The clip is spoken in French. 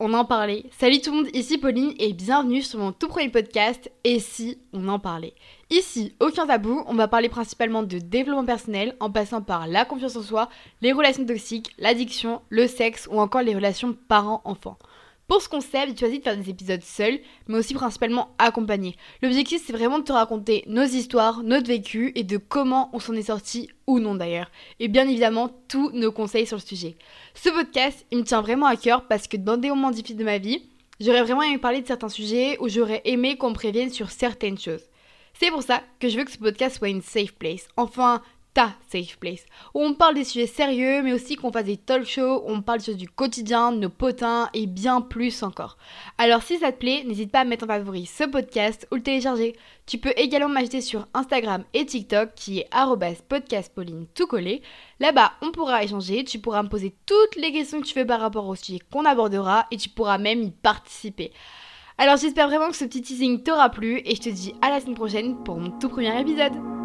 on en parlait. Salut tout le monde, ici Pauline et bienvenue sur mon tout premier podcast Et si on en parlait Ici, aucun tabou, on va parler principalement de développement personnel en passant par la confiance en soi, les relations toxiques, l'addiction, le sexe ou encore les relations parents-enfants. Pour ce concept, j'ai choisi de faire des épisodes seuls, mais aussi principalement accompagnés. L'objectif, c'est vraiment de te raconter nos histoires, notre vécu et de comment on s'en est sorti ou non d'ailleurs. Et bien évidemment, tous nos conseils sur le sujet. Ce podcast, il me tient vraiment à cœur parce que dans des moments difficiles de ma vie, j'aurais vraiment aimé parler de certains sujets ou j'aurais aimé qu'on me prévienne sur certaines choses. C'est pour ça que je veux que ce podcast soit une safe place. Enfin, ta safe place, où on parle des sujets sérieux, mais aussi qu'on fasse des talk shows, on parle des choses du quotidien, de nos potins et bien plus encore. Alors si ça te plaît, n'hésite pas à mettre en favori ce podcast ou le télécharger. Tu peux également m'ajouter sur Instagram et TikTok qui est podcastpauline tout collé. Là-bas, on pourra échanger, tu pourras me poser toutes les questions que tu veux par rapport au sujet qu'on abordera et tu pourras même y participer. Alors j'espère vraiment que ce petit teasing t'aura plu et je te dis à la semaine prochaine pour mon tout premier épisode.